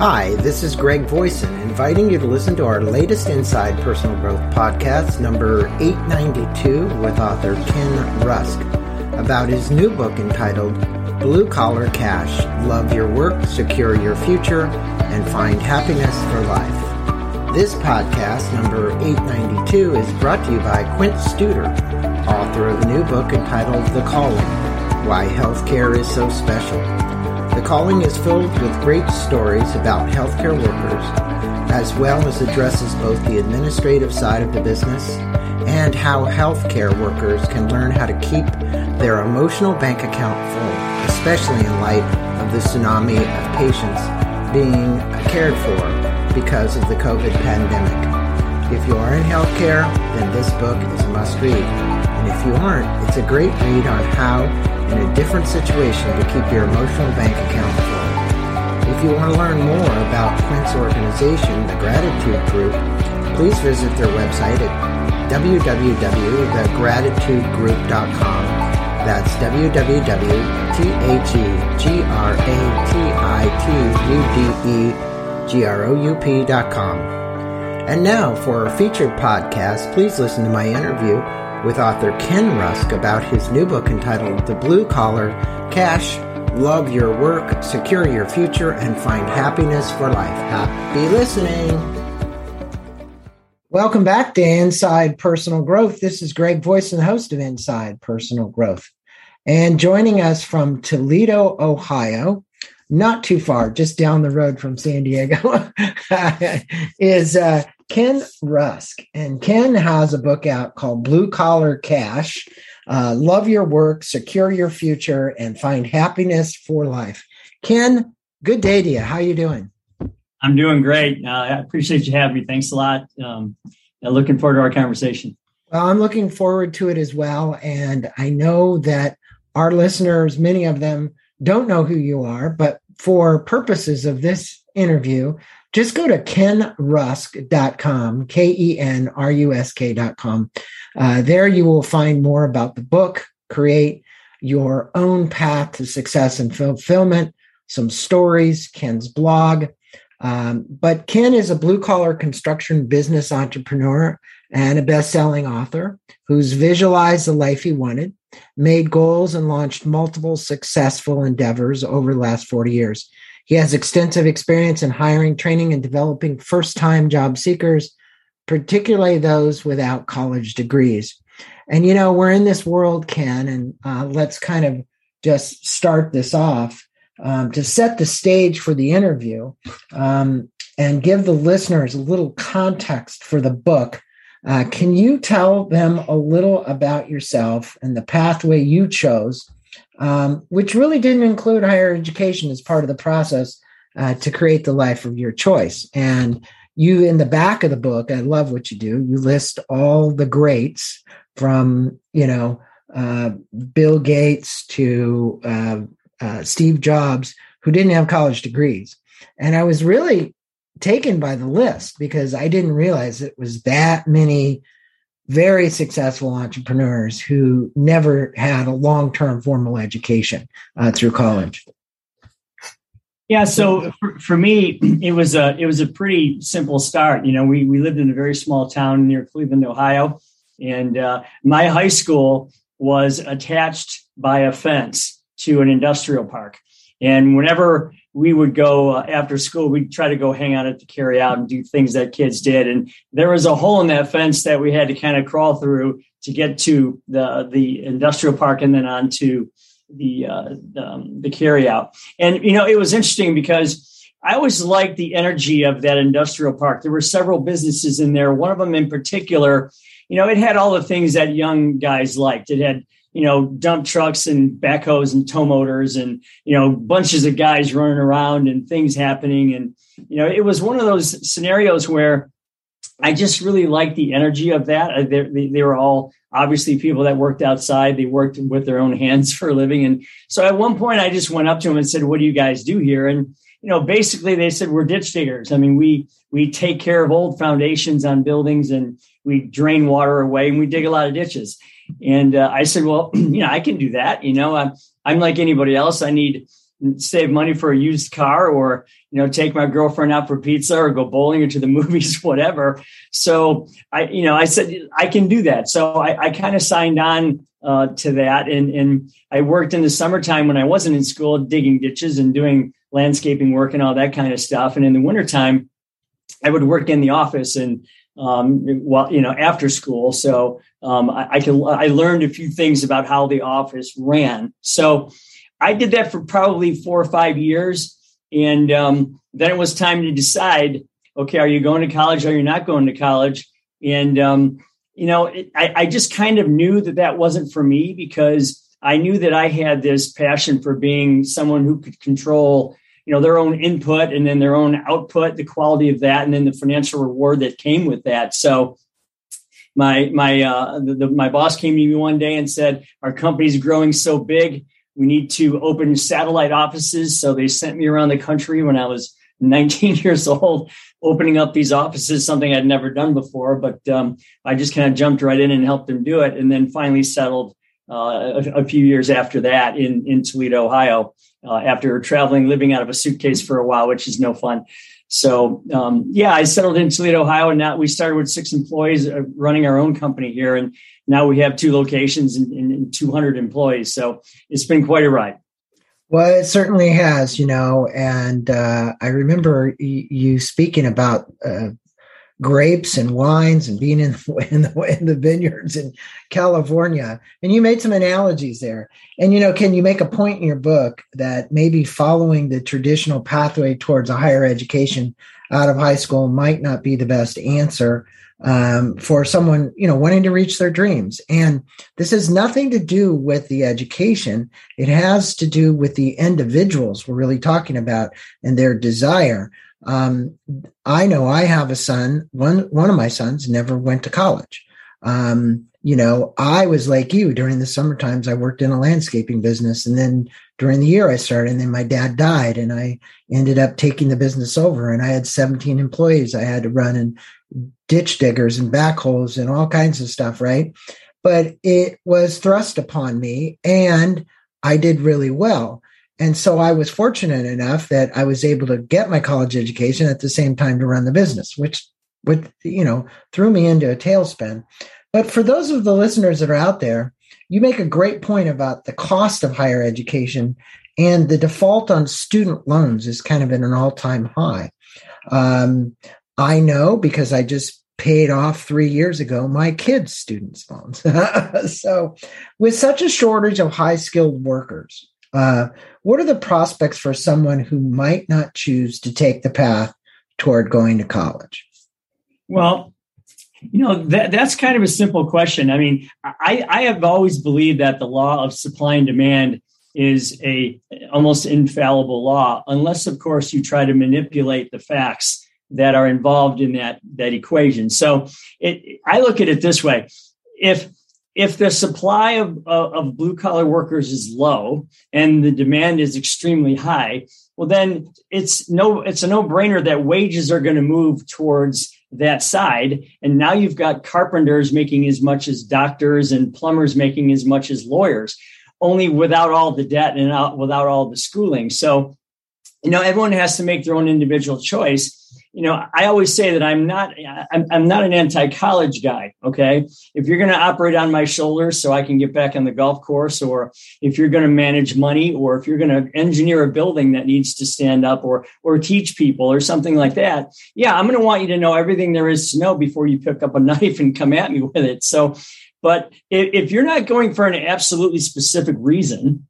Hi, this is Greg Voisin, inviting you to listen to our latest Inside Personal Growth podcast, number 892, with author Ken Rusk, about his new book entitled Blue Collar Cash Love Your Work, Secure Your Future, and Find Happiness for Life. This podcast, number 892, is brought to you by Quint Studer, author of a new book entitled The Calling Why Healthcare is So Special. The Calling is filled with great stories about healthcare workers, as well as addresses both the administrative side of the business and how healthcare workers can learn how to keep their emotional bank account full, especially in light of the tsunami of patients being cared for because of the COVID pandemic. If you are in healthcare, then this book is a must read. And if you aren't, it's a great read on how in a different situation to keep your emotional bank account full. If you want to learn more about Quint's organization, the Gratitude Group, please visit their website at www.thegratitudegroup.com. That's www.thegratitudegroup.com. And now for our featured podcast, please listen to my interview with author Ken Rusk about his new book entitled The Blue Collar Cash, Love Your Work, Secure Your Future, and Find Happiness for Life. Happy listening. Welcome back to Inside Personal Growth. This is Greg Voice Voisin, host of Inside Personal Growth. And joining us from Toledo, Ohio, not too far, just down the road from San Diego, is uh, Ken Rusk. And Ken has a book out called Blue Collar Cash uh, Love Your Work, Secure Your Future, and Find Happiness for Life. Ken, good day to you. How are you doing? I'm doing great. Uh, I appreciate you having me. Thanks a lot. Um, looking forward to our conversation. Well, I'm looking forward to it as well. And I know that our listeners, many of them, don't know who you are, but for purposes of this interview, just go to kenrusk.com, K E N R U S K.com. Uh, there you will find more about the book, create your own path to success and fulfillment, some stories, Ken's blog. Um, but Ken is a blue collar construction business entrepreneur and a best selling author who's visualized the life he wanted, made goals, and launched multiple successful endeavors over the last 40 years. He has extensive experience in hiring, training, and developing first time job seekers, particularly those without college degrees. And, you know, we're in this world, Ken, and uh, let's kind of just start this off um, to set the stage for the interview um, and give the listeners a little context for the book. Uh, can you tell them a little about yourself and the pathway you chose um, which really didn't include higher education as part of the process uh, to create the life of your choice. And you, in the back of the book, I love what you do. You list all the greats from, you know, uh, Bill Gates to uh, uh Steve Jobs, who didn't have college degrees. And I was really taken by the list because I didn't realize it was that many very successful entrepreneurs who never had a long term formal education uh, through college. Yeah, so for, for, me, it was a it was a pretty simple start. You know, we we lived in a very small town near Cleveland, Ohio, and uh, my high school was attached by a fence to an industrial park. And whenever we would go uh, after school, we'd try to go hang out at the carry out and do things that kids did. And there was a hole in that fence that we had to kind of crawl through to get to the, the industrial park and then on to the, uh, um, the carry out. And, you know, it was interesting because I always liked the energy of that industrial park. There were several businesses in there. One of them in particular, you know, it had all the things that young guys liked. It had you know, dump trucks and backhoes and tow motors and, you know, bunches of guys running around and things happening. And, you know, it was one of those scenarios where I just really liked the energy of that. Uh, they, they, were all obviously people that worked outside. They worked with their own hands for a living. And so at one point I just went up to them and said, what do you guys do here? And, you know, basically they said, we're ditch diggers. I mean, we, we take care of old foundations on buildings and we drain water away and we dig a lot of ditches. And uh, I said, well, you know, I can do that. You know, I'm, I'm like anybody else. I need, save money for a used car or you know take my girlfriend out for pizza or go bowling or to the movies whatever so i you know i said i can do that so i, I kind of signed on uh, to that and and i worked in the summertime when i wasn't in school digging ditches and doing landscaping work and all that kind of stuff and in the wintertime i would work in the office and um, well, you know, after school. So um, I, I, can I learned a few things about how the office ran. So I did that for probably four or five years, and um, then it was time to decide. Okay, are you going to college? Or are you not going to college? And um, you know, it, I, I just kind of knew that that wasn't for me because I knew that I had this passion for being someone who could control you know their own input and then their own output the quality of that and then the financial reward that came with that. So my my uh, the, the, my boss came to me one day and said our company's growing so big we need to open satellite offices. So they sent me around the country when i was 19 years old opening up these offices something i'd never done before but um, i just kind of jumped right in and helped them do it and then finally settled uh, a, a, few years after that in in toledo ohio uh, after traveling, living out of a suitcase for a while, which is no fun. So um, yeah, I settled in Toledo, Ohio, and now we started with six employees uh, running our own company here, and now we have two locations and, and 200 employees. So it's been quite a ride. Well, it certainly has, you know, and uh, I remember you speaking about uh, grapes and wines and being in, in the, in the vineyards in California. And you made some analogies there. And, you know, can you make a point in your book that maybe following the traditional pathway towards a higher education out of high school might not be the best answer um, for someone, you know, wanting to reach their dreams? And this has nothing to do with the education. It has to do with the individuals we're really talking about and their desire um, I know I have a son. One one of my sons never went to college. Um, you know, I was like you during the summer times. I worked in a landscaping business, and then during the year I started, and then my dad died, and I ended up taking the business over. And I had 17 employees I had to run, and ditch diggers and backhoes and all kinds of stuff, right? But it was thrust upon me, and I did really well. And so I was fortunate enough that I was able to get my college education at the same time to run the business, which would, you know, threw me into a tailspin. But for those of the listeners that are out there, you make a great point about the cost of higher education and the default on student loans is kind of at an all time high. Um, I know because I just paid off three years ago my kids' students' loans. so, with such a shortage of high skilled workers, uh, what are the prospects for someone who might not choose to take the path toward going to college? Well, you know that that's kind of a simple question. I mean, I, I have always believed that the law of supply and demand is a almost infallible law, unless of course you try to manipulate the facts that are involved in that that equation. So it, I look at it this way: if if the supply of, of, of blue collar workers is low and the demand is extremely high, well, then it's no, it's a no brainer that wages are going to move towards that side. And now you've got carpenters making as much as doctors and plumbers making as much as lawyers, only without all the debt and without all the schooling. So, you know, everyone has to make their own individual choice you know, I always say that I'm not I'm, I'm not an anti-college guy. Okay, if you're going to operate on my shoulders so I can get back on the golf course, or if you're going to manage money, or if you're going to engineer a building that needs to stand up, or or teach people, or something like that, yeah, I'm going to want you to know everything there is to know before you pick up a knife and come at me with it. So, but if, if you're not going for an absolutely specific reason,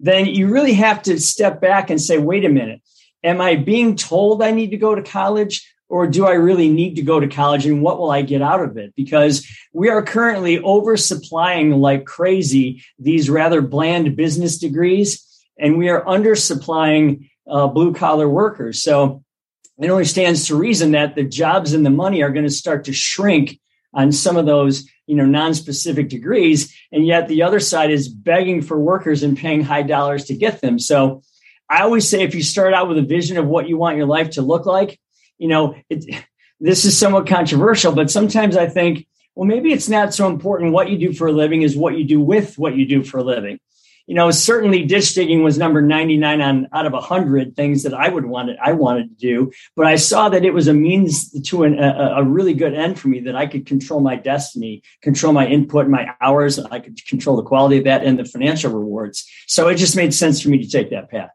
then you really have to step back and say, wait a minute am I being told I need to go to college? Or do I really need to go to college and what will I get out of it? Because we are currently oversupplying like crazy these rather bland business degrees, and we are undersupplying uh, blue collar workers. So it only stands to reason that the jobs and the money are going to start to shrink on some of those you know non-specific degrees and yet the other side is begging for workers and paying high dollars to get them so I always say if you start out with a vision of what you want your life to look like, you know, it, this is somewhat controversial, but sometimes I think, well, maybe it's not so important what you do for a living is what you do with what you do for a living. you know, certainly ditch digging was number 99 on out of 100 things that I would want it, I wanted to do. But I saw that it was a means to an, a, a really good end for me that I could control my destiny, control my input, my hours. I could control the quality of that and the financial rewards. So it just made sense for me to take that path.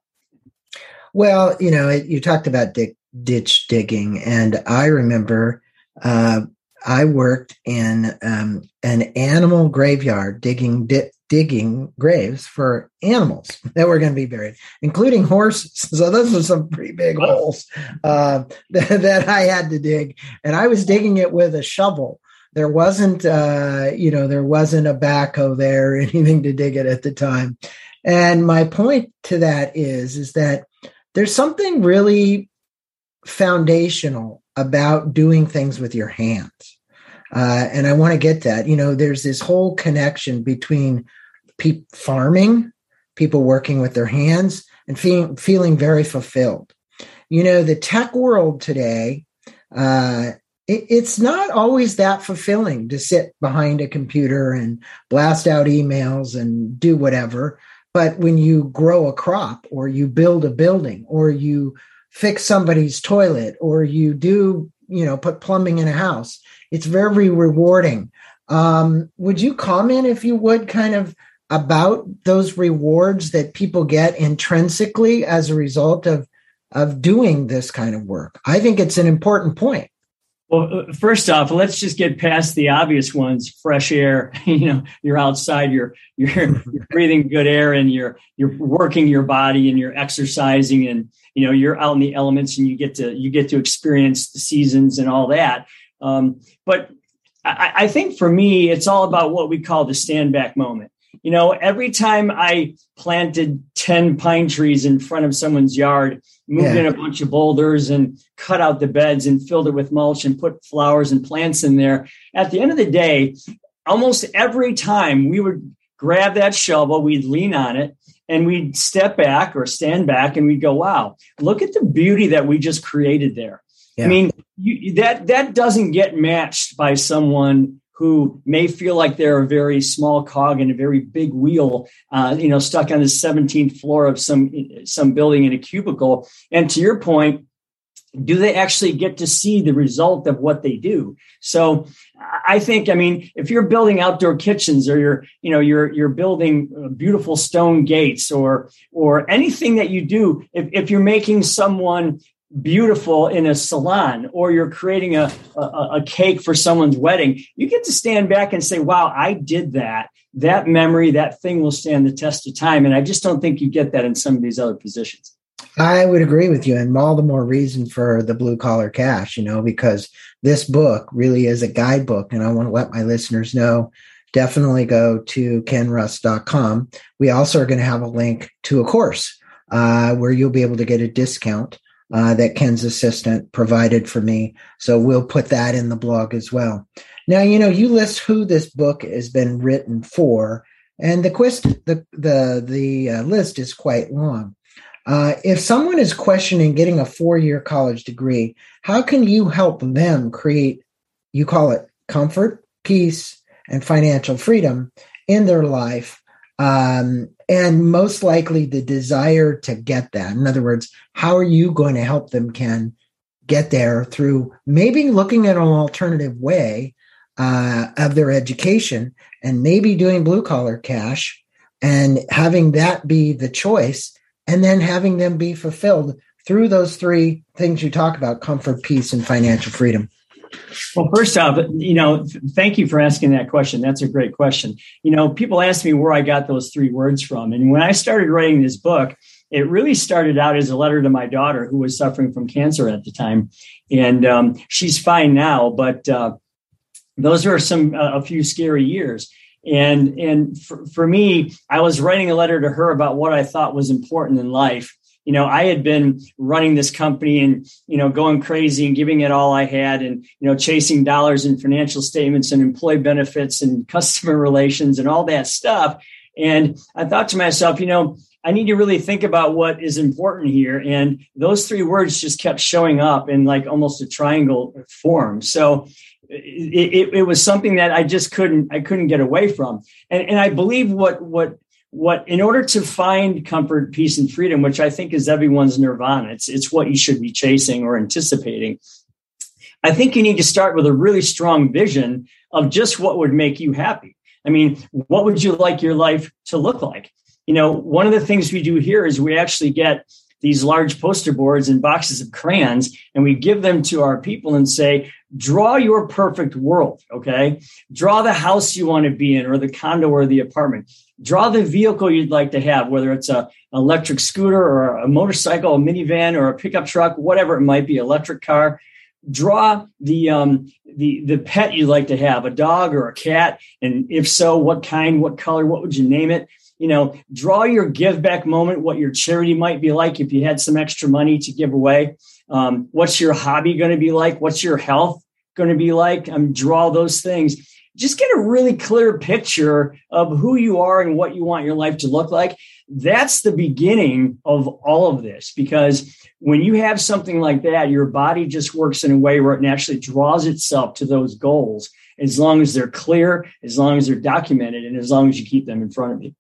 Well, you know, you talked about ditch digging, and I remember uh, I worked in um, an animal graveyard digging di- digging graves for animals that were going to be buried, including horses. So those were some pretty big holes uh, that, that, I had to dig, and I was digging it with a shovel. There wasn't, uh, you know, there wasn't a backhoe there or anything to dig it at the time. And my point to that is, is that there's something really foundational about doing things with your hands uh, and I want to get that. You know, there's this whole connection between pe- farming, people working with their hands, and feeling feeling very fulfilled. You know, the tech world today, uh, it, it's not always that fulfilling to sit behind a computer and blast out emails and do whatever. But when you grow a crop, or you build a building, or you fix somebody's toilet, or you do, you know, put plumbing in a house, it's very rewarding. Um, would you comment, if you would, kind of about those rewards that people get intrinsically as a result of of doing this kind of work? I think it's an important point. Well, uh, first off, let's just get past the obvious ones. Fresh air, you know, you're outside, you're you're, you're breathing good air, and you're you're working your body, and you're exercising, and you know you're out in the elements, and you get to you get to experience the seasons and all that. Um, but I, I think for me, it's all about what we call the stand back moment. You know, every time I planted 10 pine trees in front of someone's yard, moved yeah. in a bunch of boulders and cut out the beds and filled it with mulch and put flowers and plants in there, at the end of the day, almost every time we would grab that shovel, we'd lean on it and we'd step back or stand back and we'd go, wow, look at the beauty that we just created there. Yeah. I mean, you, that that doesn't get matched by someone who may feel like they're a very small cog in a very big wheel, uh, you know, stuck on the 17th floor of some some building in a cubicle. And to your point, do they actually get to see the result of what they do? So I think, I mean, if you're building outdoor kitchens or you're, you know, you're you're building uh, beautiful stone gates or or anything that you do, if, if you're making someone beautiful in a salon or you're creating a, a, a, cake for someone's wedding, you get to stand back and say, wow, I did that. That memory, that thing will stand the test of time. And I just don't think you get that in some of these other positions. I would agree with you, and all the more reason for the blue collar cash, you know, because this book really is a guidebook, and I want to let my listeners know definitely go to kenrusk.com. We also are going to have a link to a course uh, where you'll be able to get a discount uh, that Ken's assistant provided for me. So we'll put that in the blog as well. Now, you know, you list who this book has been written for, and the quest, the the the uh, list is quite long. Uh, if someone is questioning getting a four-year college degree, how can you help them create? You call it comfort, peace, and financial freedom in their life um, and most likely the desire to get that. In other words, how are you going to help them, Ken, get there through maybe looking at an alternative way uh, of their education and maybe doing blue collar cash and having that be the choice and then having them be fulfilled through those three things you talk about comfort, peace, and financial freedom. Well, first off, you know, thank you for asking that question. That's a great question. You know, people ask me where I got those three words from. And when I started writing this book, it really started out as a letter to my daughter who was suffering from cancer at the time. And um, she's fine now, but uh, those were some, uh, a few scary years. And, and for, for me, I was writing a letter to her about what I thought was important in life you know, I had been running this company and, you know, going crazy and giving it all I had and, you know, chasing dollars and financial statements and employee benefits and customer relations and all that stuff. And I thought to myself, you know, I need to really think about what is important here. And those three words just kept showing up in like almost a triangle form. So it, it, it was something that I just couldn't, I couldn't get away from. And, and I believe what, what, what in order to find comfort, peace, and freedom, which I think is everyone's nirvana, it's it's what you should be chasing or anticipating. I think you need to start with a really strong vision of just what would make you happy. I mean, what would you like your life to look like? You know, one of the things we do here is we actually get these large poster boards and boxes of crayons and we give them to our people and say, draw your perfect world. Okay. Draw the house you want to be in or the condo or the apartment. Draw the vehicle you'd like to have, whether it's a electric scooter or a motorcycle, a minivan or a pickup truck, whatever it might be, electric car. Draw the um, the the pet you'd like to have, a dog or a cat, and if so, what kind, what color, what would you name it? you know, draw your give back moment, what your charity might be like if you had some extra money to give away. Um, what's your hobby going to be like? What's your health going to be like? Um, draw those things. Just get a really clear picture of who you are and what you want your life to look like. That's the beginning of all of this because when you have something like that, your body just works in a way where it naturally draws itself to those goals as long as they're clear, as long as they're documented, and as long as you keep them in front of you.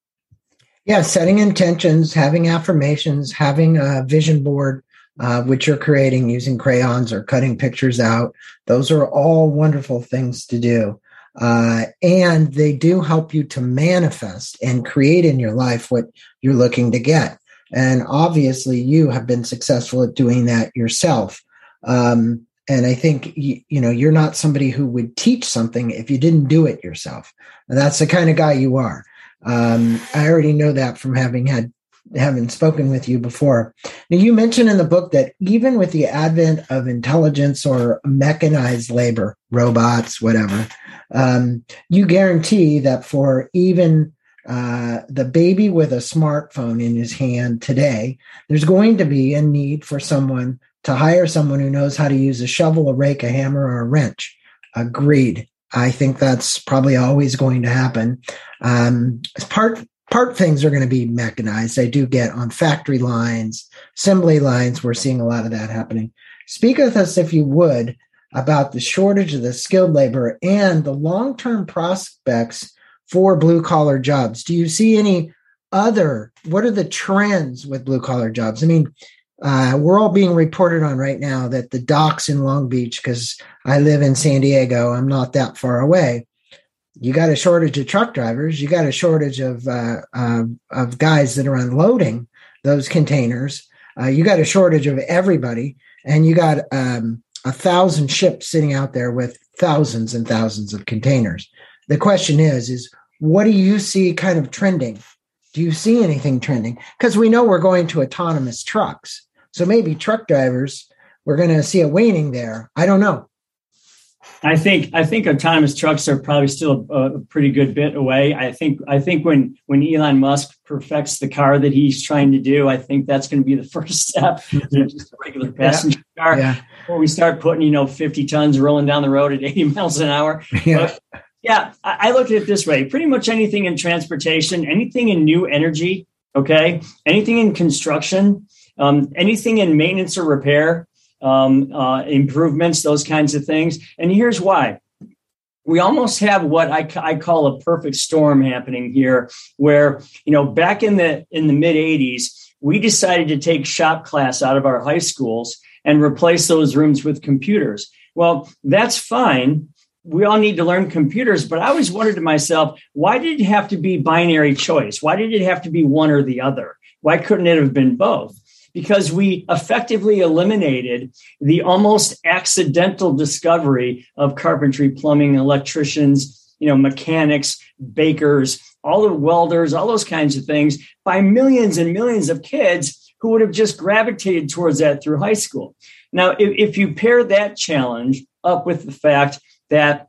Yeah, setting intentions, having affirmations, having a vision board, uh, which you're creating using crayons or cutting pictures out. Those are all wonderful things to do. Uh, and they do help you to manifest and create in your life what you're looking to get. And obviously, you have been successful at doing that yourself. Um, and I think you, you, know you're not somebody who would teach something if you didn't do it yourself. And that's the kind of guy you are. Um, I already know that from having had having spoken with you before. Now, you mentioned in the book that even with the advent of intelligence or mechanized labor, robots, whatever, um, you guarantee that for even uh, the baby with a smartphone in his hand today, there's going to be a need for someone to hire someone who knows how to use a shovel, a rake, a hammer, or a wrench. Agreed. I think that's probably always going to happen. Um, part part things are going to be mechanized. I do get on factory lines, assembly lines. We're seeing a lot of that happening. Speak with us, if you would, about the shortage of the skilled labor and the long term prospects for blue collar jobs. Do you see any other? What are the trends with blue collar jobs? I mean, uh, we're all being reported on right now that the docks in Long Beach, because I live in San Diego, I'm not that far away. You got a shortage of truck drivers. You got a shortage of uh, uh, of guys that are unloading those containers. Uh, you got a shortage of everybody, and you got um, a thousand ships sitting out there with thousands and thousands of containers. The question is, is what do you see kind of trending? Do you see anything trending? Because we know we're going to autonomous trucks so maybe truck drivers, we're going to see a waning there. I don't know. I think I think autonomous trucks are probably still a, a, pretty good bit away. I think I think when when Elon Musk perfects the car that he's trying to do, I think that's going to be the first step. just a regular passenger yeah. car. Yeah. Before we start putting you know 50 tons rolling down the road at 80 miles an hour. Yeah. But, yeah, I, I look at it this way: pretty much anything in transportation, anything in new energy, okay, anything in construction, um, anything in maintenance or repair, um, uh, improvements, those kinds of things. And here's why. We almost have what I, I call a perfect storm happening here, where you know back in the in the mid '80s, we decided to take shop class out of our high schools and replace those rooms with computers. Well, that's fine. We all need to learn computers, but I always wondered to myself, why did it have to be binary choice? Why did it have to be one or the other? Why couldn't it have been both? Because we effectively eliminated the almost accidental discovery of carpentry, plumbing, electricians, you know, mechanics, bakers, all the welders, all those kinds of things by millions and millions of kids who would have just gravitated towards that through high school. Now, if, if you pair that challenge up with the fact that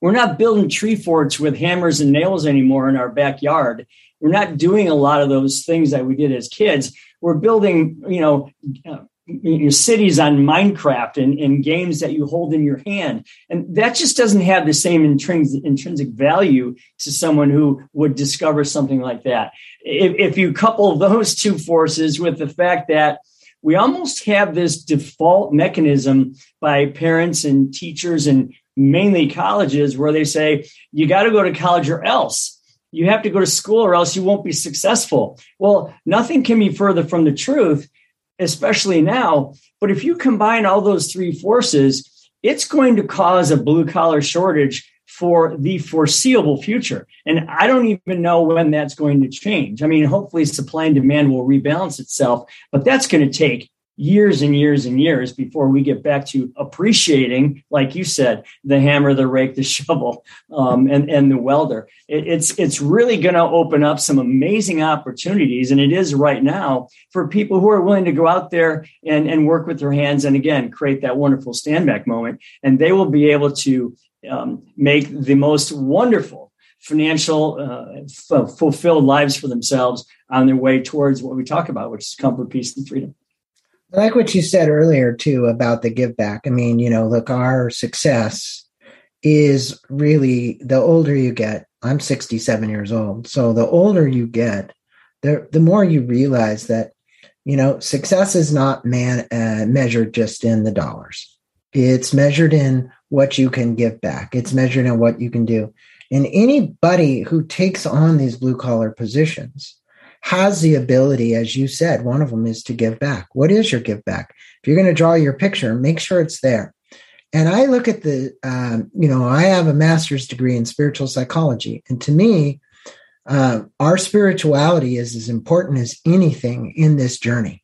we're not building tree forts with hammers and nails anymore in our backyard. We're not doing a lot of those things that we did as kids we're building, you know, uh, cities on Minecraft and, and, games that you hold in your hand. And that just doesn't have the same intrinsic, intrinsic value to someone who would discover something like that. If, if you couple those two forces with the fact that we almost have this default mechanism by parents and teachers and mainly colleges where they say, you got to go to college or else. you have to go to school or else you won't be successful. Well, nothing can be further from the truth, especially now. But if you combine all those three forces, it's going to cause a blue collar shortage for the foreseeable future. And I don't even know when that's going to change. I mean, hopefully supply and demand will rebalance itself, but that's going to take years and years and years before we get back to appreciating, like you said, the hammer, the rake, the shovel, um, and and the welder. It, it's it's really going to open up some amazing opportunities, and it is right now for people who are willing to go out there and and work with their hands, and again create that wonderful stand back moment, and they will be able to um, make the most wonderful financial uh, f- fulfilled lives for themselves on their way towards what we talk about, which is comfort, peace, and freedom. I like what you said earlier too about the give back. I mean, you know, look, our success is really the older you get. I'm 67 years old, so the older you get, the the more you realize that you know success is not man uh, measured just in the dollars. It's measured in what you can give back. It's measured in what you can do. And anybody who takes on these blue collar positions has the ability, as you said, one of them is to give back. What is your give back? If you're going to draw your picture, make sure it's there. And I look at the, um, you know, I have a master's degree in spiritual psychology. And to me, uh, our spirituality is as important as anything in this journey.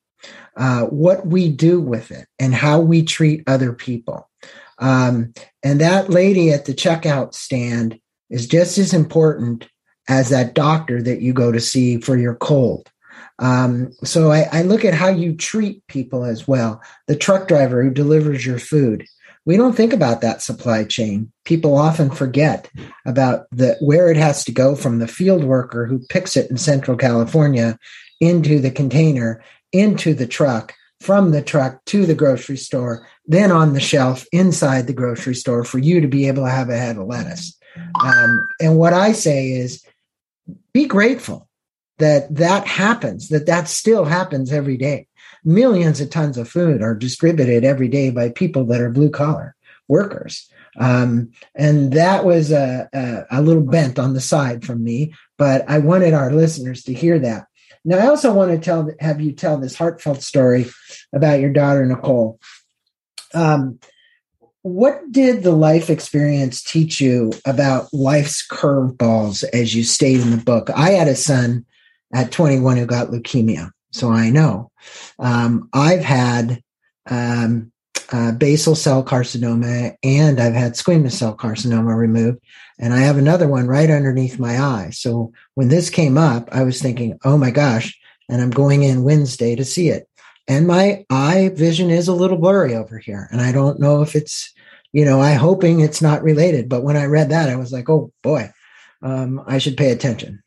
Uh, what we do with it and how we treat other people. Um, and that lady at the checkout stand is just as important as that doctor that you go to see for your cold. Um, so I, I look at how you treat people as well. The truck driver who delivers your food. We don't think about that supply chain. People often forget about the where it has to go from the field worker who picks it in Central California into the container, into the truck, from the truck to the grocery store, then on the shelf inside the grocery store for you to be able to have a head of lettuce. Um, and what I say is be grateful that that happens, that that still happens every day. Millions of tons of food are distributed every day by people that are blue collar workers. Um, and that was a, a, a little bent on the side from me, but I wanted our listeners to hear that. Now, I also want to tell, have you tell this heartfelt story about your daughter Nicole. Um, what did the life experience teach you about life's curveballs as you state in the book? I had a son at 21 who got leukemia, so I know. Um, I've had um, uh, basal cell carcinoma and I've had squamous cell carcinoma removed, and I have another one right underneath my eye. So when this came up, I was thinking, oh my gosh, and I'm going in Wednesday to see it. And my eye vision is a little blurry over here, and I don't know if it's you know, I hoping it's not related. But when I read that, I was like, oh boy, um, I should pay attention.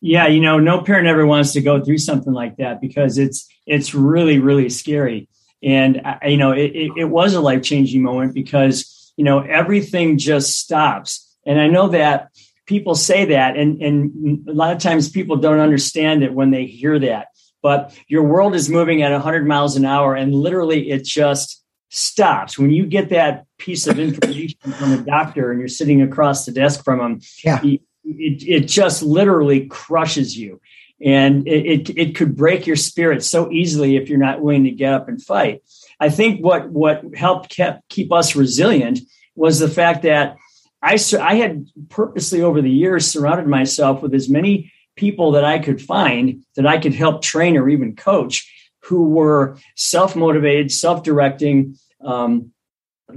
Yeah, you know, no parent ever wants to go through something like that because it's it's really really scary. And I, you know, it, it, it was a life changing moment because you know everything just stops. And I know that people say that, and and a lot of times people don't understand it when they hear that. But your world is moving at 100 miles an hour, and literally it just stops. When you get that piece of information from a doctor and you're sitting across the desk from them yeah. it, it just literally crushes you. And it, it, it could break your spirit so easily if you're not willing to get up and fight. I think what what helped kept keep us resilient was the fact that i i had purposely over the years surrounded myself with as many people that i could find that i could help train or even coach who were self-motivated self-directing um,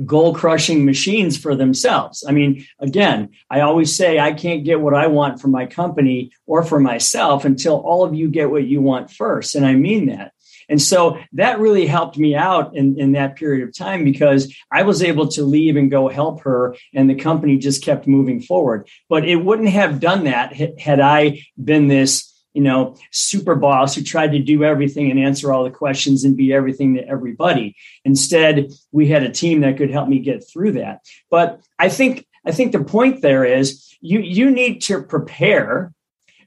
goal crushing machines for themselves. I mean, again, I always say I can't get what I want for my company or for myself until all of you get what you want first. And I mean that. And so that really helped me out in, in that period of time because I was able to leave and go help her, and the company just kept moving forward. But it wouldn't have done that had I been this you know, super boss who tried to do everything and answer all the questions and be everything to everybody. Instead, we had a team that could help me get through that. But I think I think the point there is you you need to prepare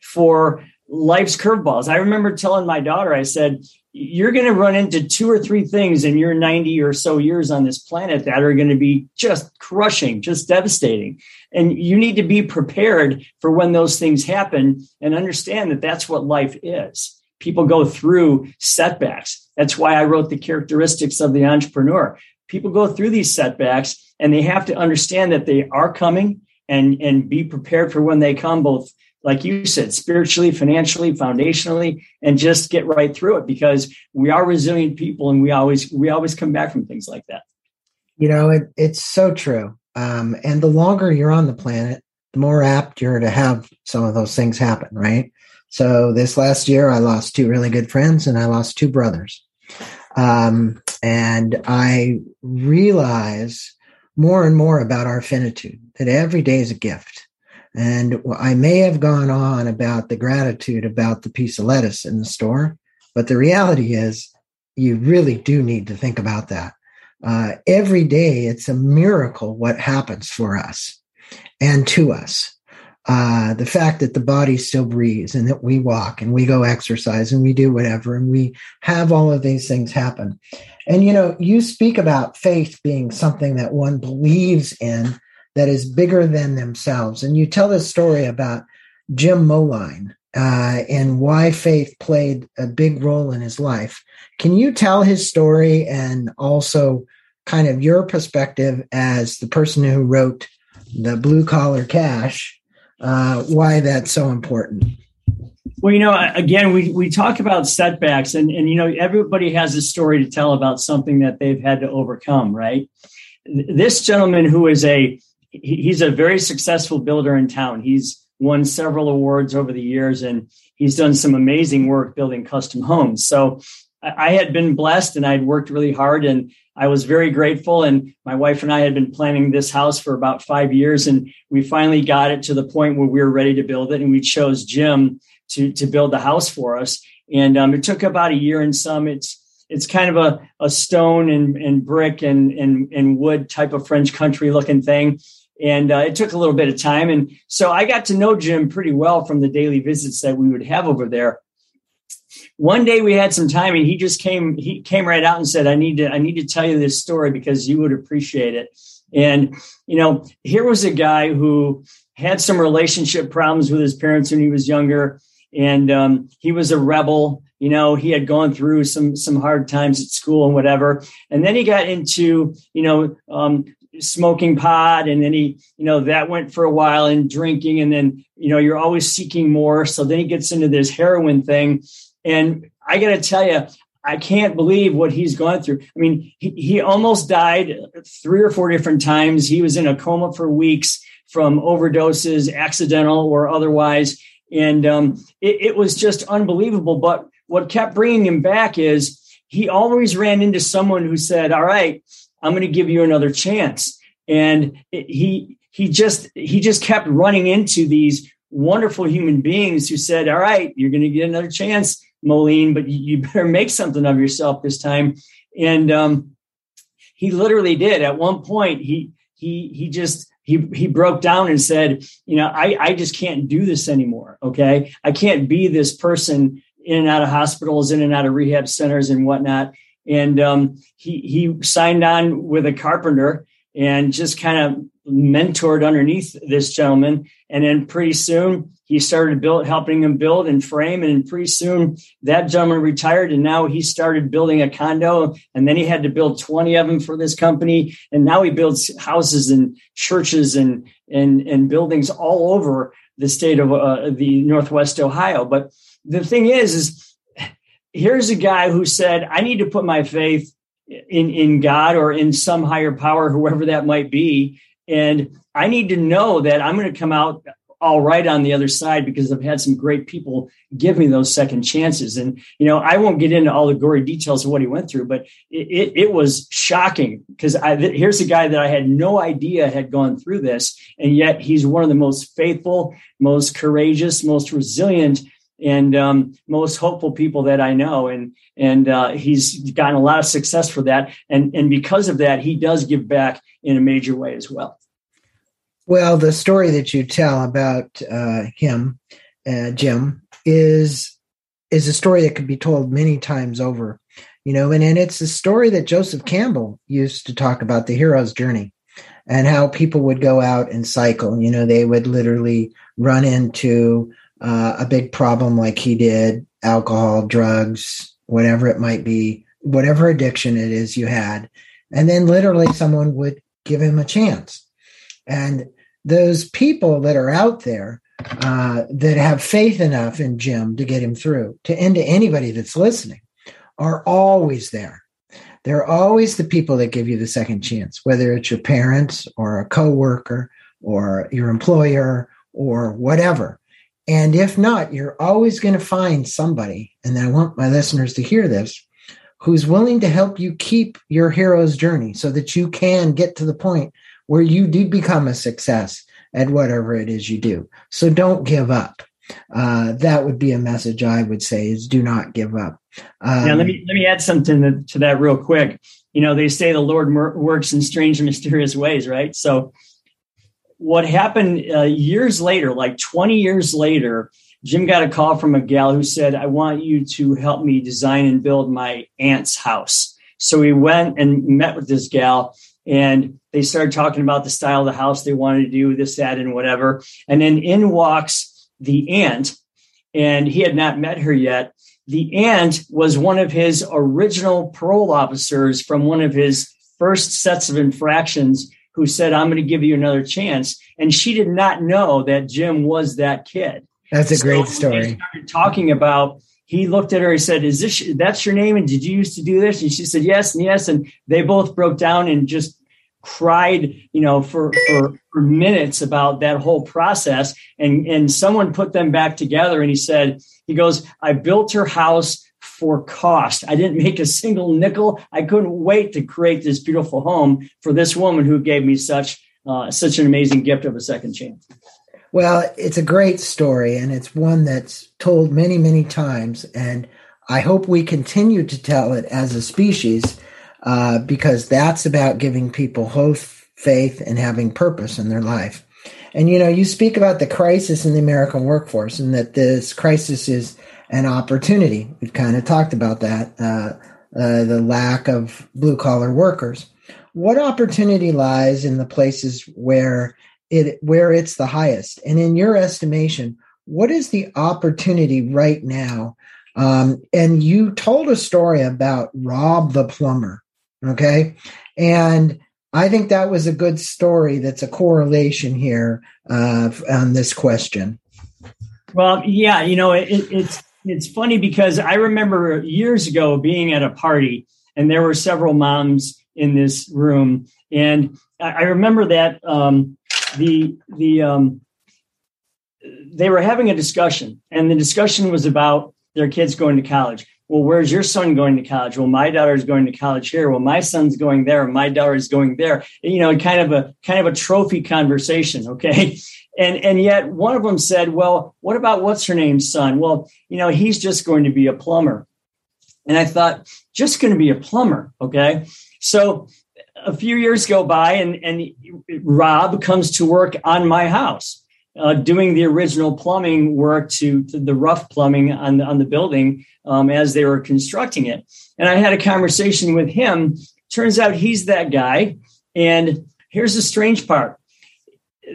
for life's curveballs. I remember telling my daughter, I said, you're going to run into two or three things in your 90 or so years on this planet that are going to be just crushing, just devastating. And you need to be prepared for when those things happen and understand that that's what life is. People go through setbacks. That's why I wrote the characteristics of the entrepreneur. People go through these setbacks and they have to understand that they are coming and, and be prepared for when they come, both like you said, spiritually, financially, foundationally, and just get right through it because we are resilient people and we always we always come back from things like that. You know, it, it's so true. Um, and the longer you're on the planet, the more apt you're to have some of those things happen, right? So this last year, I lost two really good friends and I lost two brothers. Um, and I realize more and more about our finitude, that every day is a gift and I may have gone on about the gratitude about the piece of lettuce in the store, but the reality is you really do need to think about that. Uh, every day, it's a miracle what happens for us and to us. Uh, the fact that the body still breathes and that we walk and we go exercise and we do whatever and we have all of these things happen. And you know, you speak about faith being something that one believes in that is bigger than themselves. And you tell this story about Jim Moline uh, and why faith played a big role in his life. Can you tell his story and also kind of your perspective as the person who wrote the blue collar cash, uh, why that's so important? Well, you know, again, we, we talk about setbacks, and, and, you know, everybody has a story to tell about something that they've had to overcome, right? This gentleman who is a he's a very successful builder in town. He's won several awards over the years and he's done some amazing work building custom homes. So I had been blessed and I'd worked really hard and I was very grateful. And my wife and I had been planning this house for about five years and we finally got it to the point where we were ready to build it. And we chose Jim to, to build the house for us. And um, it took about a year and some. It's it's kind of a, a stone and, and brick and, and, and wood type of French country looking thing and uh, it took a little bit of time. And so i got to know jim pretty well from the daily visits that we would have over there. One day we had some time and he just came he came right out and said i need to i need to tell you this story because you would appreciate it. And you know here was a guy who had some relationship problems with his parents when he was younger. And um, he was a rebel. You know he had gone through some some hard times at school and whatever. And then he got into you know um, smoking pot and then he you know that went for a while and drinking and then you know you're always seeking more. So then he gets into this heroin thing. And i got to tell you i can't believe what he's gone through. I mean he, he almost died three or four different times. He was in a coma for weeks from overdoses accidental or otherwise. And um, it, it was just unbelievable. But what kept bringing him back is he always ran into someone who said all right I'm going to give you another chance. And he he just he just kept running into these wonderful human beings who said, "All right, you're going to get another chance, Moline, but you better make something of yourself this time." And um, he literally did. At one point, he he he just he he broke down and said, "You know, I I just can't do this anymore. Okay, I can't be this person." in and out of hospitals, in and out of rehab centers and whatnot and um, he he signed on with a carpenter and just kind of mentored underneath this gentleman. And then pretty soon he started build, helping him build and frame. And pretty soon that gentleman retired and now he started building a condo. And then he had to build 20 of them for this company. And now he builds houses and churches and, and, and buildings all over the state of uh, the Northwest Ohio. But the thing is, is here's a guy who said, I need to put my faith in, in God or in some higher power, whoever that might be. And I need to know that I'm going to come out all right on the other side because I've had some great people give me those second chances. And, you know, I won't get into all the gory details of what he went through, but it, it, it was shocking because here's a guy that I had no idea had gone through this. And yet he's one of the most faithful, most courageous, most resilient and um, most hopeful people that I know. And and uh, he's gotten a lot of success for that. And and because of that, he does give back in a major way as well. Well, the story that you tell about uh, him, uh, Jim, is is a story that could be told many times over. You know, and, and it's a story that Joseph Campbell used to talk about the hero's journey and how people would go out and cycle. You know, they would literally run into uh, a big problem like he did alcohol, drugs, whatever it might be, whatever addiction it is you had. And then literally someone would give him a chance. And those people that are out there uh, that have faith enough in Jim to get him through, to end to anybody that's listening, are always there. They're always the people that give you the second chance, whether it's your parents or a coworker or your employer or whatever. And if not, you're always going to find somebody, and I want my listeners to hear this, who's willing to help you keep your hero's journey so that you can get to the point where you do become a success at whatever it is you do. So don't give up. Uh, that would be a message I would say is do not give up. Um, yeah, let me let me add something to, to, that real quick. You know, they say the Lord works in strange and mysterious ways, right? So what happened uh, years later, like 20 years later, Jim got a call from a gal who said, I want you to help me design and build my aunt's house. So we went and met with this gal and they started talking about the style of the house they wanted to do, this, that, and whatever. And then in walks the aunt, and he had not met her yet. The aunt was one of his original parole officers from one of his first sets of infractions who said, I'm going to give you another chance. And she did not know that Jim was that kid. That's a so great story. talking about, he looked at her, he said, Is this, that's your name? And did you used to do this? And she said, Yes, and yes. And they both broke down and just cried, you know, for, for, for minutes about that whole process. And, and someone put them back together and he said, he goes, I built her house for cost. I didn't make a single nickel. I couldn't wait to create this beautiful home for this woman who gave me such uh, such an amazing gift of a second chance. Well, it's a great story, and it's one that's told many, many times. And I hope we continue to tell it as a species uh, because that's about giving people hope, faith, and having purpose in their life. And you know, you speak about the crisis in the American workforce, and that this crisis is an opportunity. We've kind of talked about that, uh, uh, the lack of blue collar workers. What opportunity lies in the places where it where it's the highest? And in your estimation, what is the opportunity right now? Um, and you told a story about Rob the plumber, okay, and I think that was a good story. That's a correlation here uh, on this question. Well, yeah, you know, it, it's it's funny because I remember years ago being at a party and there were several moms in this room, and I, remember that um, the the um, they were having a discussion, and the discussion was about their kids going to college. Well, where's your son going to college? Well, my daughter's going to college here. Well, my son's going there. My daughter's going there. You know, kind of a kind of a trophy conversation. Okay, and and yet one of them said, "Well, what about what's her name's son? Well, you know, he's just going to be a plumber." And I thought, just going to be a plumber, okay? So a few years go by, and and Rob comes to work on my house, uh, doing the original plumbing work to, to, the rough plumbing on the, on the building um, as they were constructing it. And I had a conversation with him. Turns out he's that guy. And here's the strange part: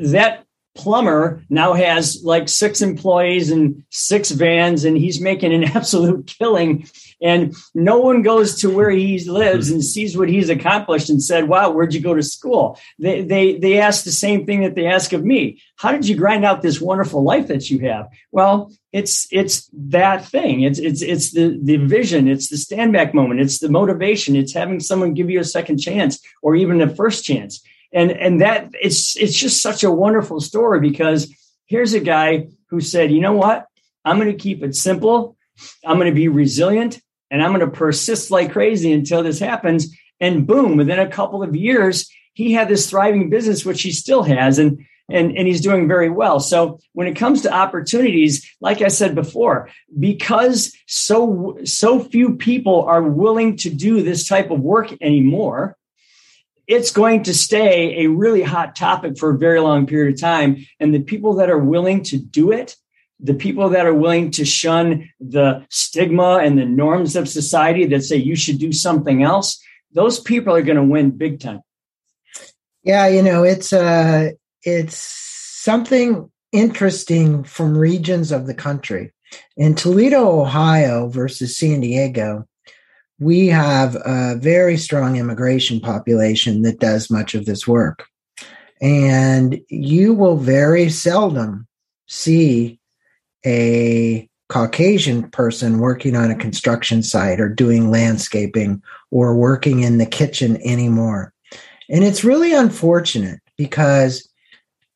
that plumber now has like six employees and six vans and he's making an absolute killing. And no one goes to where he lives and sees what he's accomplished and said wow where'd you go to school? They they they ask the same thing that they ask of me. How did you grind out this wonderful life that you have? Well it's it's that thing. It's it's it's the the vision. It's the stand back moment. It's the motivation. It's having someone give you a second chance or even a first chance and and that it's it's just such a wonderful story because here's a guy who said you know what? I'm going to keep it simple. I'm going to be resilient and i'm going to persist like crazy until this happens. And boom within a couple of years he had this thriving business which he still has and and, and he's doing very well. So when it comes to opportunities, like I said before, because so so few people are willing to do this type of work anymore, it's going to stay a really hot topic for a very long period of time. And the people that are willing to do it, the people that are willing to shun the stigma and the norms of society that say you should do something else, those people are going to win big time. Yeah, you know, it's uh it's something interesting from regions of the country. In Toledo, Ohio versus San Diego, we have a very strong immigration population that does much of this work. And you will very seldom see a Caucasian person working on a construction site or doing landscaping or working in the kitchen anymore. And it's really unfortunate because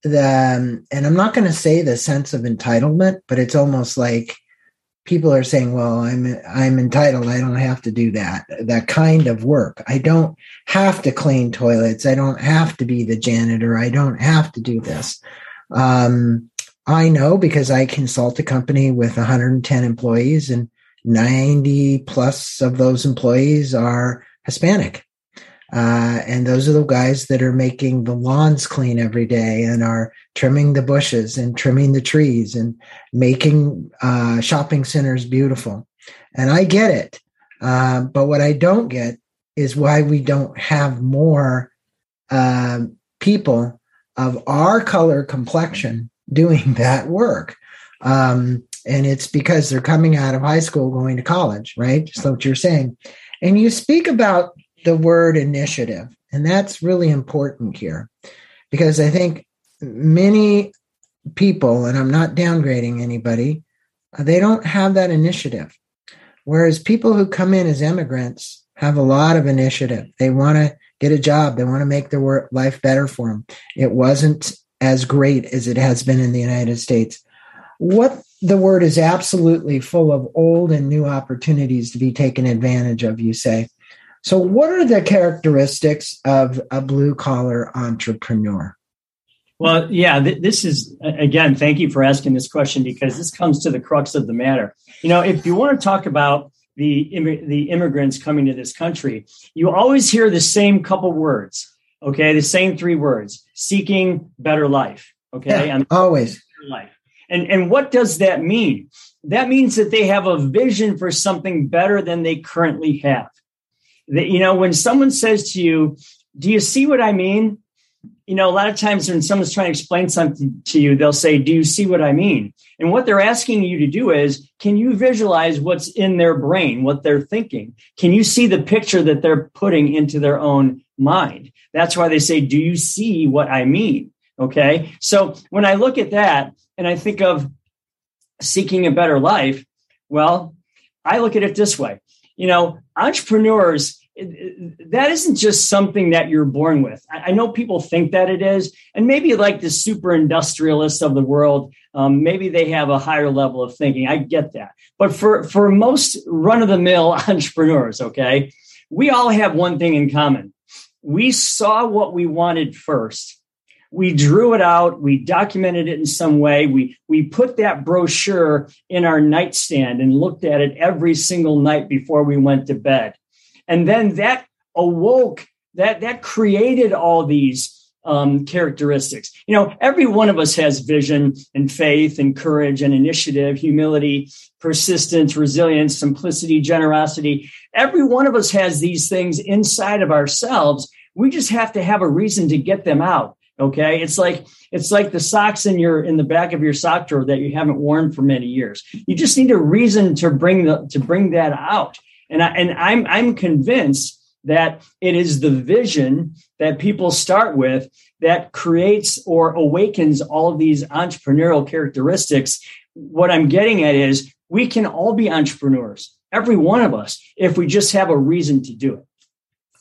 the, and I'm not going to say the sense of entitlement, but it's almost like people are saying, well, I'm, I'm entitled. I don't have to do that, that kind of work. I don't have to clean toilets. I don't have to be the janitor. I don't have to do this. Um, I know because I consult a company with 110 employees and 90 plus of those employees are Hispanic. Uh, and those are the guys that are making the lawns clean every day and are trimming the bushes and trimming the trees and making uh, shopping centers beautiful. And I get it. Uh, but what I don't get is why we don't have more uh, people of our color complexion doing that work. Um, and it's because they're coming out of high school going to college, right? Just what you're saying. And you speak about the word initiative, and that's really important here because I think many people, and I'm not downgrading anybody, uh, they don't have that initiative. Whereas people who come in as immigrants have a lot of initiative. They want to get a job. They want to make their work life better for them. It wasn't as great as it has been in the United States. What the word is absolutely full of old and new opportunities to be taken advantage of, you say. So, what are the characteristics of a blue collar entrepreneur? Well, yeah, th- this is again, thank you for asking this question because this comes to the crux of the matter. You know, if you want to talk about the, the immigrants coming to this country, you always hear the same couple words Okay, the same three words: seeking better life. Okay, yeah, always life. And and what does that mean? That means that they have a vision for something better than they currently have. That you know, when someone says to you, "Do you see what I mean?" You know, a lot of times when someone's trying to explain something to you, they'll say, "Do you see what I mean?" And what they're asking you to do is, can you visualize what's in their brain, what they're thinking? Can you see the picture that they're putting into their own mind? That's why they say, Do you see what I mean? Okay. So when I look at that and I think of seeking a better life, well, I look at it this way. You know, entrepreneurs, that isn't just something that you're born with. I know people think that it is, and maybe like the super industrialists of the world, um, maybe they have a higher level of thinking. I get that, but for for most run of the mill entrepreneurs, okay, we all have one thing in common: we saw what we wanted first. We drew it out. We documented it in some way. We, we put that brochure in our nightstand and looked at it every single night before we went to bed. And then that awoke, that, that created all these um, characteristics. You know, every one of us has vision and faith and courage and initiative, humility, persistence, resilience, simplicity, generosity. Every one of us has these things inside of ourselves. We just have to have a reason to get them out. Okay. It's like, it's like the socks in your, in the back of your sock drawer that you haven't worn for many years. You just need a reason to bring the, to bring that out. And I, and I'm, I'm convinced that it is the vision that people start with that creates or awakens all of these entrepreneurial characteristics. What I'm getting at is we can all be entrepreneurs, every one of us, if we just have a reason to do it.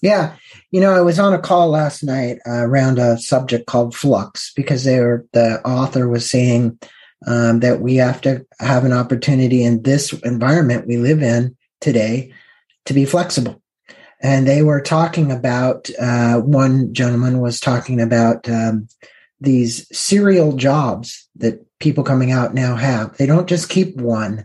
Yeah. You know, I was on a call last night uh, around a subject called flux because they were, the author was saying um, that we have to have an opportunity in this environment we live in today to be flexible. And they were talking about, uh, one gentleman was talking about um, these serial jobs that people coming out now have. They don't just keep one,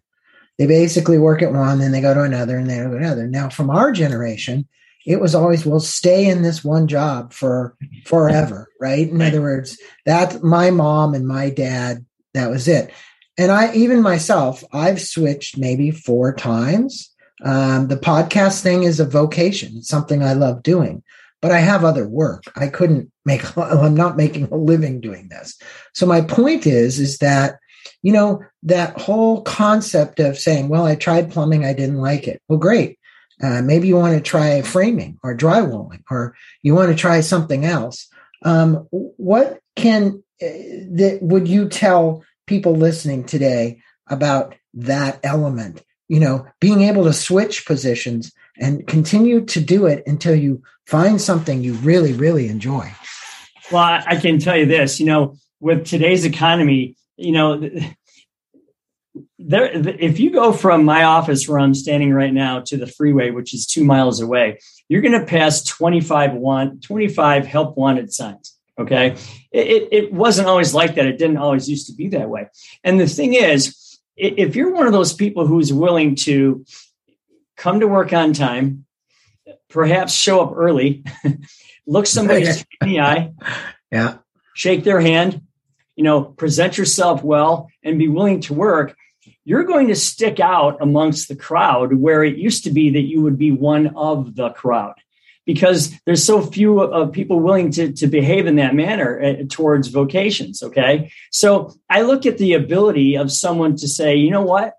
they basically work at one, then they go to another, and they go to another. Now, from our generation, it was always we'll stay in this one job for forever, right? In other words, that my mom and my dad, that was it. and I even myself, I've switched maybe four times. Um, the podcast thing is a vocation. It's something I love doing, but I have other work. I couldn't make. I'm not making a living doing this. So my point is, is that you know that whole concept of saying, "Well, I tried plumbing, I didn't like it." Well, great. Uh, maybe you want to try framing or drywalling, or you want to try something else. Um, what can uh, that would you tell people listening today about that element? You know, being able to switch positions and continue to do it until you find something you really, really enjoy. Well, I can tell you this. You know, with today's economy, you know there if you go from my office where i'm standing right now to the freeway which is two miles away you're going to pass 25 want 25 help wanted signs okay it, it wasn't always like that it didn't always used to be that way and the thing is if you're one of those people who's willing to come to work on time perhaps show up early look somebody in the eye yeah. shake their hand you know present yourself well and be willing to work you're going to stick out amongst the crowd where it used to be that you would be one of the crowd because there's so few of people willing to, to behave in that manner uh, towards vocations. Okay. So I look at the ability of someone to say, you know what?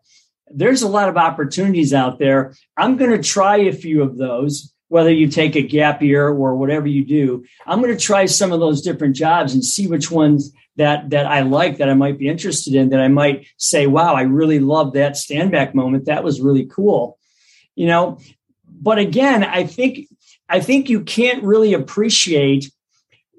There's a lot of opportunities out there. I'm going to try a few of those, whether you take a gap year or whatever you do. I'm going to try some of those different jobs and see which ones that that I like that I might be interested in that I might say, wow, I really love that stand back moment. That was really cool. You know, but again, I think I think you can't really appreciate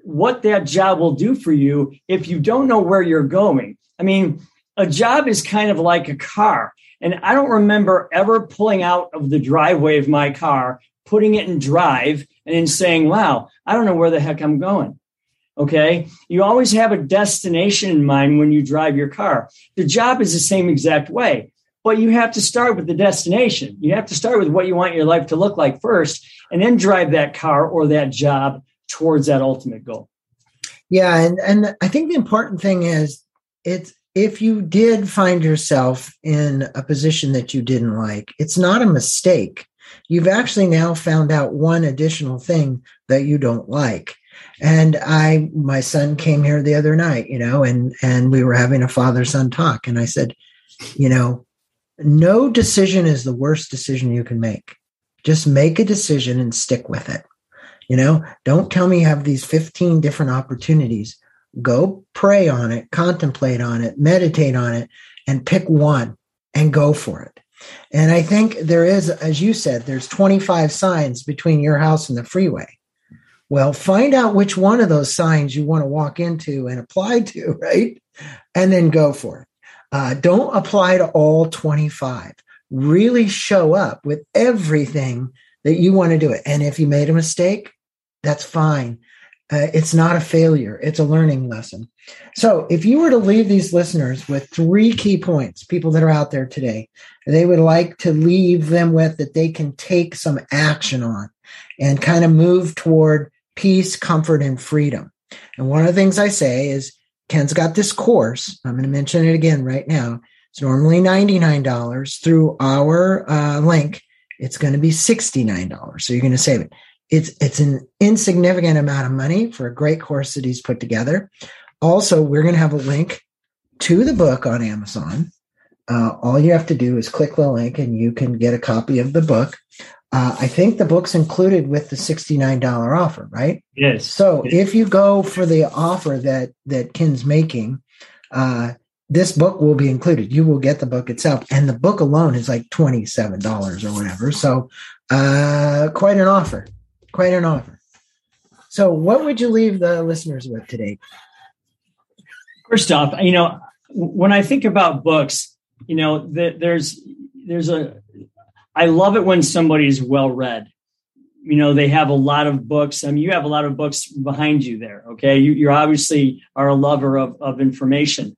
what that job will do for you if you don't know where you're going. I mean, a job is kind of like a car. And I don't remember ever pulling out of the driveway of my car, putting it in drive, and then saying, wow, I don't know where the heck I'm going. Okay. You always have a destination in mind when you drive your car. The job is the same exact way, but you have to start with the destination. You have to start with what you want your life to look like first, and then drive that car or that job towards that ultimate goal. Yeah. And, and I think the important thing is it's, if you did find yourself in a position that you didn't like, it's not a mistake. You've actually now found out one additional thing that you don't like and I, my son came here the other night, you know, and, and we were having a father son talk. And I said, you know, no decision is the worst decision you can make. Just make a decision and stick with it. You know, don't tell me you have these 15 different opportunities. Go pray on it, contemplate on it, meditate on it, and pick one and go for it. And I think there is, as you said, there's 25 signs between your house and the freeway. Well, find out which one of those signs you want to walk into and apply to, right? And then go for it. Uh, don't apply to all 25. Really show up with everything that you want to do it. And if you made a mistake, that's fine. Uh, it's not a failure, it's a learning lesson. So, if you were to leave these listeners with three key points, people that are out there today, they would like to leave them with that they can take some action on and kind of move toward peace, comfort, and freedom. And one of the things I say is Ken's got this course. I'm going to mention it again right now. It's normally $99 through our uh, link. It's going to be $69. So you're going to save it. It's, it's an insignificant amount of money for a great course that he's put together. Also, we're going to have a link to the book on Amazon. Uh, all you have to do is click the link and you can get a copy of the book. Uh, I think the book's included with the $69 offer, right? Yes. So yes. if you go for the offer that that Ken's making, uh, this book will be included. You will get the book itself, and the book alone is like twenty seven dollars or whatever. So, uh, quite an offer, quite an offer. So, what would you leave the listeners with today? First off, you know, when I think about books, you know, there's there's a I love it when somebody's well read. You know, they have a lot of books. I mean, you have a lot of books behind you there. Okay. You, you obviously are a lover of, of information.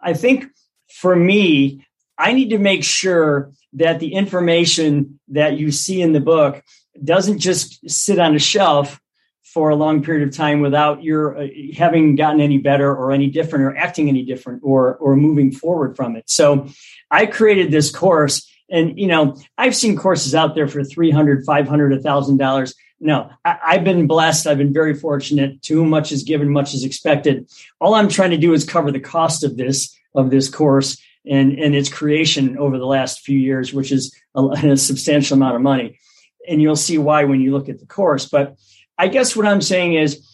I think for me, I need to make sure that the information that you see in the book doesn't just sit on a shelf for a long period of time without your uh, having gotten any better or any different or acting any different or or moving forward from it. So I created this course and you know I've seen courses out there for 300 500 1000 dollars. No I, have been blessed. I've been very fortunate. Too much is given much is expected. All i'm trying to do is cover the cost of this of this course and and its creation over the last few years which is a, a substantial amount of money. And you'll see why when you look at the course. But I guess what I'm saying is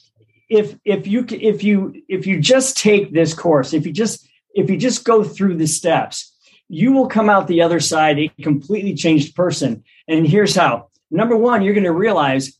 if if you if you if you just take this course, if you just if you just go through the steps, you will come out the other side a completely changed person. And here's how. Number 1, you're going to realize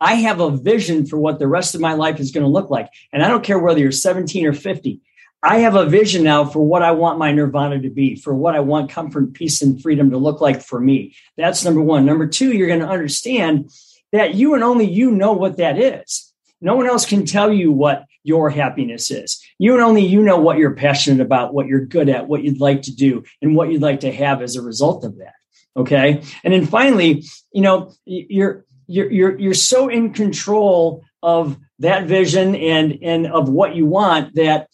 I have a vision for what the rest of my life is going to look like. And I don't care whether you're 17 or 50. I have a vision now for what I want my nirvana to be, for what I want comfort, peace, and freedom to look like for me. That's number one. Number two, you're going to understand that you and only you know what that is. No one else can tell you what your happiness is. You and only you know what you're passionate about, what you're good at, what you'd like to do, and what you'd like to have as a result of that. Okay. And then finally, you know, you're you're you're you're so in control of that vision and and of what you want that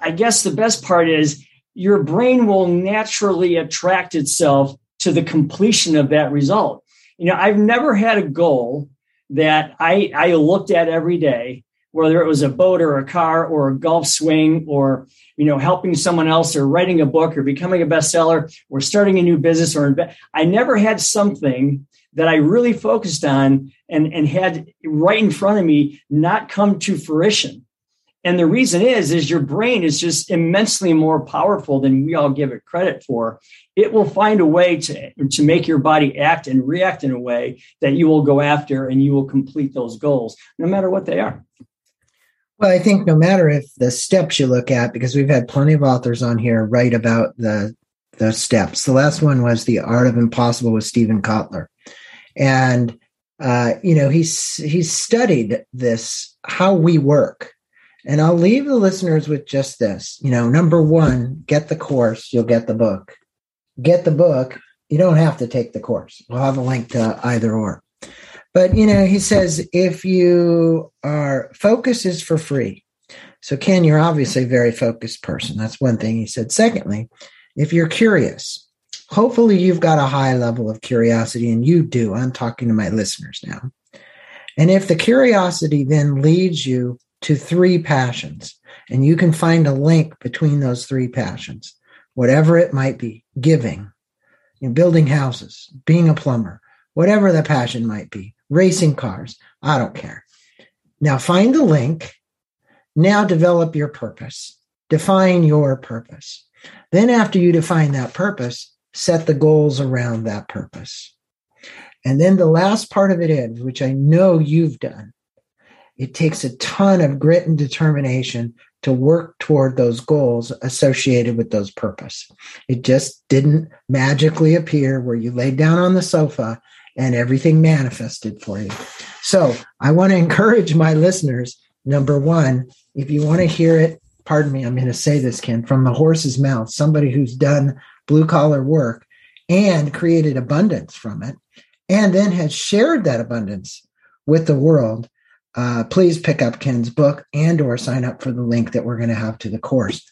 I guess the best part is your brain will naturally attract itself to the completion of that result you know, I've never had a goal that I, I looked at every day, whether it was a boat or a car or a golf swing or, you know, helping someone else or writing a book or becoming a bestseller or starting a new business or I never had something that I really focused on and, and had right in front of me not come to fruition. And the reason is, is your brain is just immensely more powerful than we all give it credit for. It will find a way to, to make your body act and react in a way that you will go after and you will complete those goals, no matter what they are. Well, I think no matter if the steps you look at, because we've had plenty of authors on here write about the the steps. The last one was the Art of Impossible with Steven Kotler, and uh, you know he's he's studied this how we work and I'll leave the listeners with just this. You know, number one, get the course, you'll get the book. Get the book, you don't have to take the course. We'll have a link to either or. But, you know, he says if you are, focus is for free. So, Ken, you're obviously a very focused person. That's one thing he said. Secondly, if you're curious, hopefully you've got a high level of curiosity, and you do. I'm talking to my listeners now. And if the curiosity then leads you to three passions. And you can find a link between those three passions, whatever it might be giving, you know, building houses, being a plumber, whatever the passion might be, racing cars. I don't care. Now find the link. Now develop your purpose. Define your purpose. Then, after you define that purpose, set the goals around that purpose. And then the last part of it is, which I know you've done, it takes a ton of grit and determination to work toward those goals associated with those purpose. It just didn't magically appear where you laid down on the sofa and everything manifested for you. So I want to encourage my listeners. Number one, if you want to hear it, pardon me, I'm going to say this, Ken, from the horse's mouth, somebody who's done blue collar work and created abundance from it, and then has shared that abundance with the world uh, please pick up Ken's book and or sign up for the link that we're going to have to the course.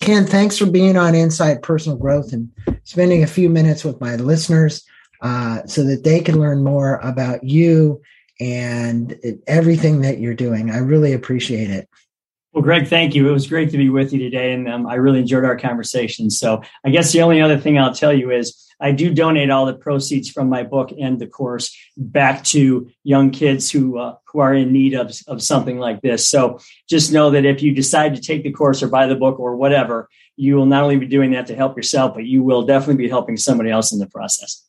Ken, thanks for being on Inside Personal Growth and spending a few minutes with my listeners uh, so that they can learn more about you and everything that you're doing. I really appreciate it. Well, Greg, thank you. It was great to be with you today, and um, I really enjoyed our conversation. So, I guess the only other thing I'll tell you is I do donate all the proceeds from my book and the course back to young kids who uh, who are in need of of something like this. So just know that if you decide to take the course or buy the book or whatever, you will not only be doing that to help yourself, but you will definitely be helping somebody else in the process.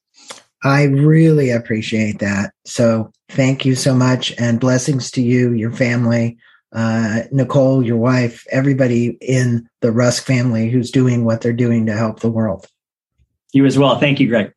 I really appreciate that. So thank you so much, and blessings to you, your family. Uh, Nicole, your wife, everybody in the Rusk family who's doing what they're doing to help the world. You as well. Thank you, Greg.